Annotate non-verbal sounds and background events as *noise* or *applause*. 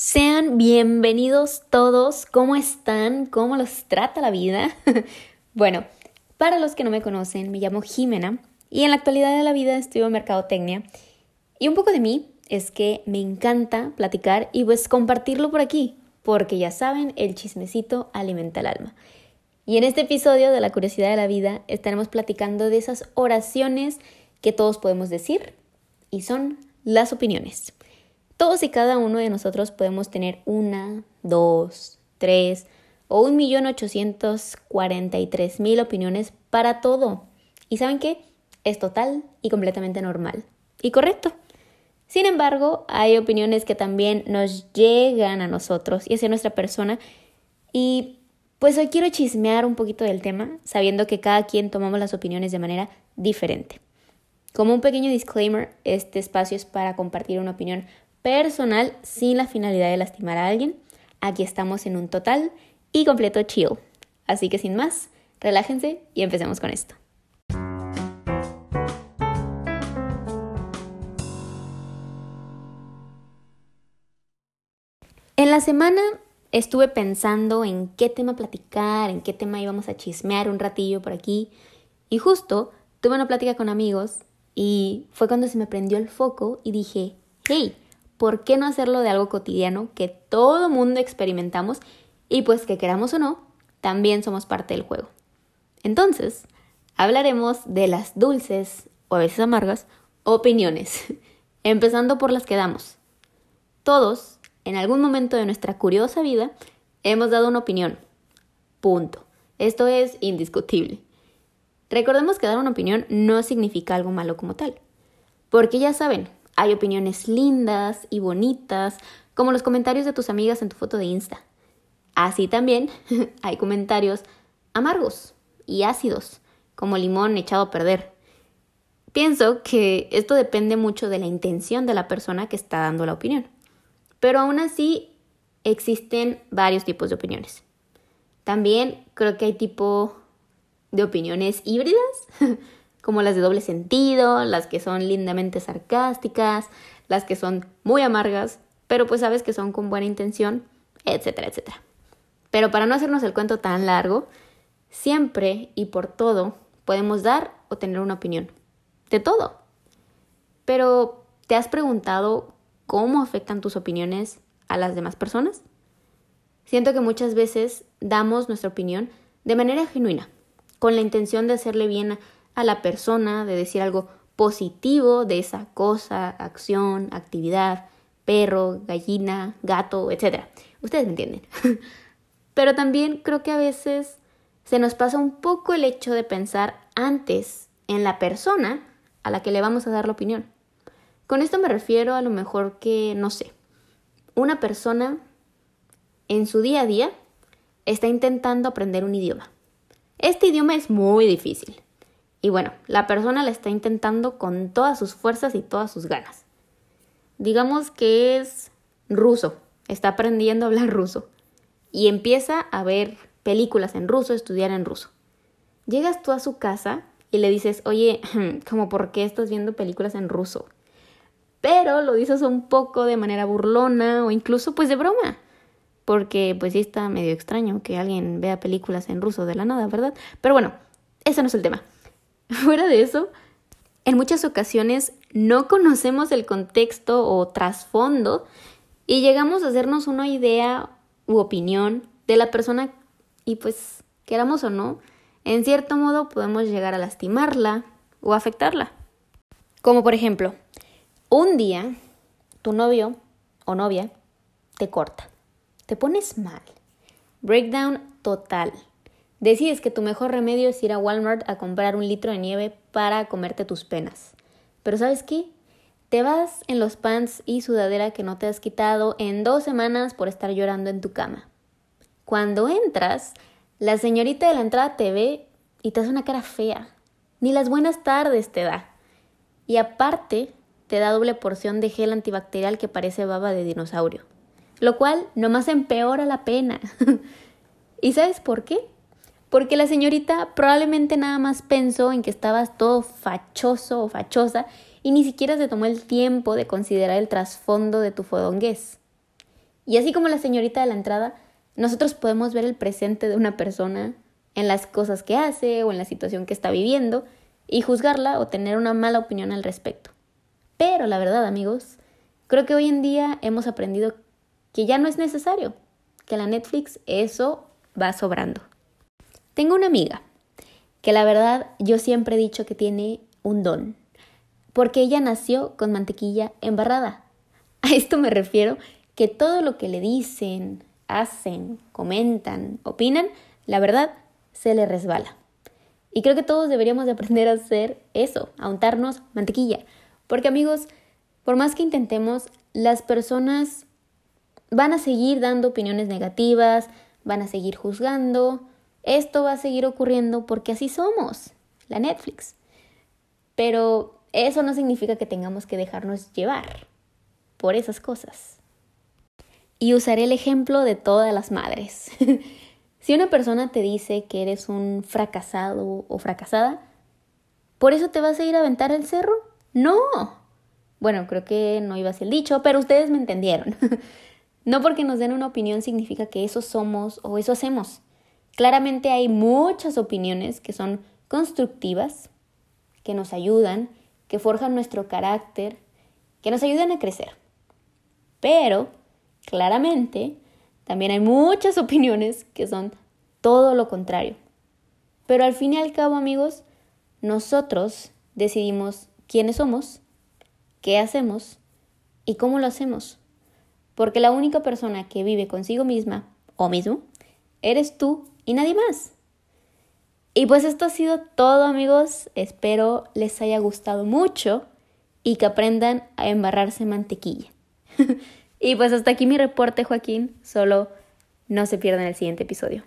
Sean bienvenidos todos. ¿Cómo están? ¿Cómo los trata la vida? *laughs* bueno, para los que no me conocen, me llamo Jimena y en la actualidad de la vida estudio mercadotecnia. Y un poco de mí es que me encanta platicar y pues compartirlo por aquí, porque ya saben, el chismecito alimenta el alma. Y en este episodio de La curiosidad de la vida estaremos platicando de esas oraciones que todos podemos decir y son las opiniones. Todos y cada uno de nosotros podemos tener una, dos, tres o un millón ochocientos cuarenta y tres mil opiniones para todo. ¿Y saben qué? Es total y completamente normal. Y correcto. Sin embargo, hay opiniones que también nos llegan a nosotros y hacia nuestra persona. Y pues hoy quiero chismear un poquito del tema, sabiendo que cada quien tomamos las opiniones de manera diferente. Como un pequeño disclaimer, este espacio es para compartir una opinión personal sin la finalidad de lastimar a alguien. Aquí estamos en un total y completo chill. Así que sin más, relájense y empecemos con esto. En la semana estuve pensando en qué tema platicar, en qué tema íbamos a chismear un ratillo por aquí y justo tuve una plática con amigos y fue cuando se me prendió el foco y dije, hey, ¿por qué no hacerlo de algo cotidiano que todo mundo experimentamos y pues que queramos o no, también somos parte del juego? Entonces, hablaremos de las dulces o a veces amargas opiniones, *laughs* empezando por las que damos. Todos, en algún momento de nuestra curiosa vida, hemos dado una opinión. Punto. Esto es indiscutible. Recordemos que dar una opinión no significa algo malo como tal. Porque ya saben, hay opiniones lindas y bonitas, como los comentarios de tus amigas en tu foto de Insta. Así también *laughs* hay comentarios amargos y ácidos, como limón echado a perder. Pienso que esto depende mucho de la intención de la persona que está dando la opinión. Pero aún así existen varios tipos de opiniones. También creo que hay tipo de opiniones híbridas, *laughs* como las de doble sentido, las que son lindamente sarcásticas, las que son muy amargas, pero pues sabes que son con buena intención, etcétera, etcétera. Pero para no hacernos el cuento tan largo, siempre y por todo podemos dar o tener una opinión. De todo. Pero, ¿te has preguntado cómo afectan tus opiniones a las demás personas? Siento que muchas veces damos nuestra opinión de manera genuina, con la intención de hacerle bien a la persona, de decir algo positivo de esa cosa, acción, actividad, perro, gallina, gato, etc. Ustedes me entienden. *laughs* Pero también creo que a veces se nos pasa un poco el hecho de pensar antes en la persona a la que le vamos a dar la opinión. Con esto me refiero a lo mejor que, no sé, una persona en su día a día está intentando aprender un idioma. Este idioma es muy difícil. Y bueno, la persona la está intentando con todas sus fuerzas y todas sus ganas. Digamos que es ruso, está aprendiendo a hablar ruso y empieza a ver películas en ruso, estudiar en ruso. Llegas tú a su casa y le dices, oye, *clears throat* como por qué estás viendo películas en ruso. Pero lo dices un poco de manera burlona o incluso pues de broma. Porque pues sí está medio extraño que alguien vea películas en ruso de la nada, ¿verdad? Pero bueno, ese no es el tema. *laughs* Fuera de eso, en muchas ocasiones no conocemos el contexto o trasfondo y llegamos a hacernos una idea u opinión de la persona y pues, queramos o no, en cierto modo podemos llegar a lastimarla o afectarla. Como por ejemplo, un día tu novio o novia te corta, te pones mal, breakdown total Decides que tu mejor remedio es ir a Walmart a comprar un litro de nieve para comerte tus penas. Pero ¿sabes qué? Te vas en los pants y sudadera que no te has quitado en dos semanas por estar llorando en tu cama. Cuando entras, la señorita de la entrada te ve y te hace una cara fea. Ni las buenas tardes te da. Y aparte, te da doble porción de gel antibacterial que parece baba de dinosaurio. Lo cual nomás empeora la pena. *laughs* ¿Y sabes por qué? Porque la señorita probablemente nada más pensó en que estabas todo fachoso o fachosa y ni siquiera se tomó el tiempo de considerar el trasfondo de tu fodongués. Y así como la señorita de la entrada, nosotros podemos ver el presente de una persona en las cosas que hace o en la situación que está viviendo y juzgarla o tener una mala opinión al respecto. Pero la verdad, amigos, creo que hoy en día hemos aprendido que ya no es necesario, que la Netflix eso va sobrando. Tengo una amiga que la verdad yo siempre he dicho que tiene un don, porque ella nació con mantequilla embarrada. *laughs* A esto me refiero que todo lo que le dicen, hacen, comentan, opinan, la verdad se le resbala. Y creo que todos deberíamos de aprender a hacer eso, a untarnos mantequilla. Porque amigos, por más que intentemos, las personas van a seguir dando opiniones negativas, van a seguir juzgando. Esto va a seguir ocurriendo porque así somos, la Netflix. Pero eso no significa que tengamos que dejarnos llevar por esas cosas. Y usaré el ejemplo de todas las madres. *laughs* si una persona te dice que eres un fracasado o fracasada, ¿por eso te vas a ir a aventar el cerro? No. Bueno, creo que no iba a ser el dicho, pero ustedes me entendieron. *laughs* no porque nos den una opinión significa que eso somos o eso hacemos. Claramente hay muchas opiniones que son constructivas, que nos ayudan, que forjan nuestro carácter, que nos ayudan a crecer. Pero Claramente, también hay muchas *laughs* opiniones que son todo lo contrario. Pero al fin y al cabo, amigos, nosotros decidimos quiénes somos, qué hacemos y cómo lo hacemos. Porque la única persona que vive consigo misma o mismo eres tú y nadie más. Y pues esto ha sido todo amigos, espero les haya gustado mucho y que aprendan a embarrarse mantequilla. *laughs* Y pues hasta aquí mi reporte, Joaquín. Solo no se pierdan el siguiente episodio.